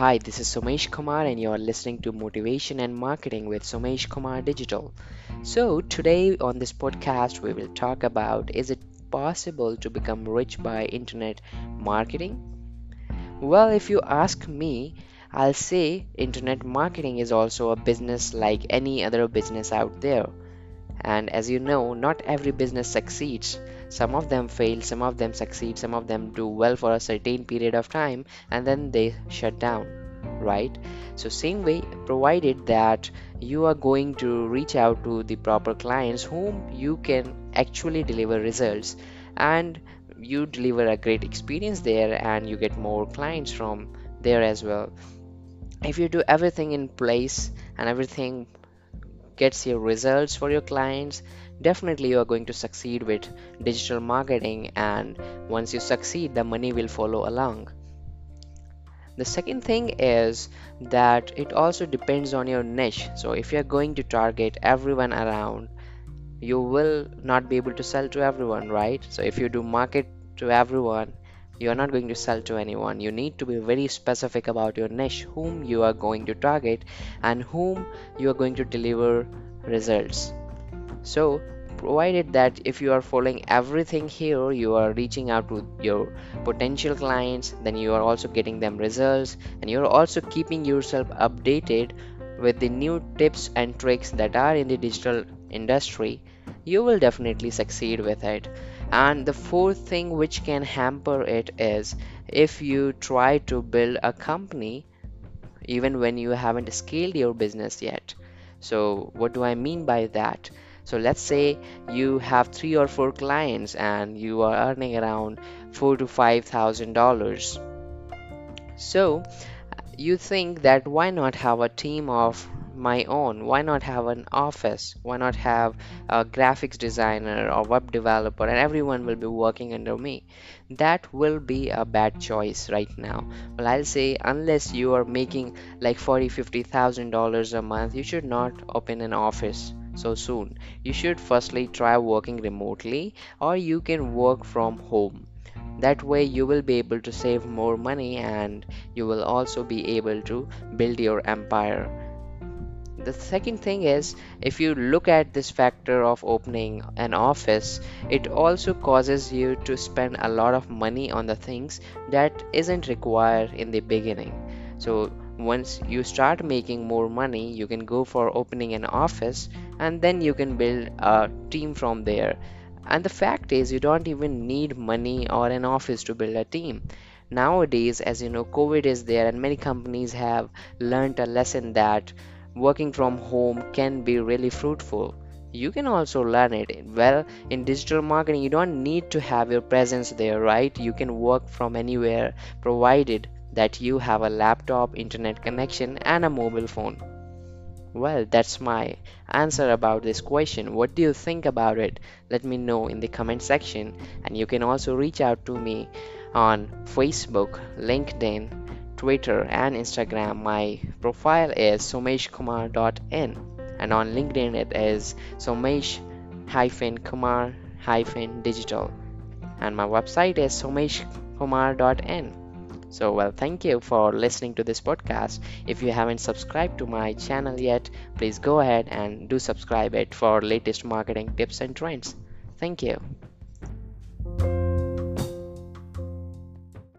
Hi, this is Somesh Kumar, and you are listening to Motivation and Marketing with Somesh Kumar Digital. So, today on this podcast, we will talk about is it possible to become rich by internet marketing? Well, if you ask me, I'll say internet marketing is also a business like any other business out there. And as you know, not every business succeeds. Some of them fail, some of them succeed, some of them do well for a certain period of time and then they shut down, right? So, same way, provided that you are going to reach out to the proper clients whom you can actually deliver results and you deliver a great experience there and you get more clients from there as well. If you do everything in place and everything gets your results for your clients definitely you are going to succeed with digital marketing and once you succeed the money will follow along. The second thing is that it also depends on your niche. So if you're going to target everyone around you will not be able to sell to everyone right? So if you do market to everyone you are not going to sell to anyone. You need to be very specific about your niche whom you are going to target and whom you are going to deliver results. So provided that if you are following everything here you are reaching out to your potential clients then you are also getting them results and you're also keeping yourself updated with the new tips and tricks that are in the digital industry you will definitely succeed with it and the fourth thing which can hamper it is if you try to build a company even when you haven't scaled your business yet. So what do i mean by that? So let's say you have three or four clients and you are earning around four to five thousand dollars. So you think that why not have a team of my own? Why not have an office? Why not have a graphics designer or web developer and everyone will be working under me? That will be a bad choice right now. Well i'll say unless you are making like 40 50 thousand dollars a month you should not open an office so soon. You should firstly try working remotely or you can work from home. That way you will be able to save more money and you will also be able to build your empire the second thing is if you look at this factor of opening an office it also causes you to spend a lot of money on the things that isn't required in the beginning. So once you start making more money you can go for opening an office and then you can build a team from there. And the fact is you don't even need money or an office to build a team. Nowadays as you know covid is there and many companies have learned a lesson that working from home can be really fruitful. You can also learn it. Well in digital marketing you don't need to have your presence there right? You can work from anywhere provided that you have a laptop internet connection and a mobile phone. Well that's my answer about this question. What do you think about it? Let me know in the comment section. And you can also reach out to me on facebook linkedin Twitter, and Instagram. My profile is someshkumar.in and on LinkedIn it is somesh-kumar-digital and my website is someshkumar.in. So, well, thank you for listening to this podcast. If you haven't subscribed to my channel yet, please go ahead and do subscribe it for latest marketing tips and trends. Thank you.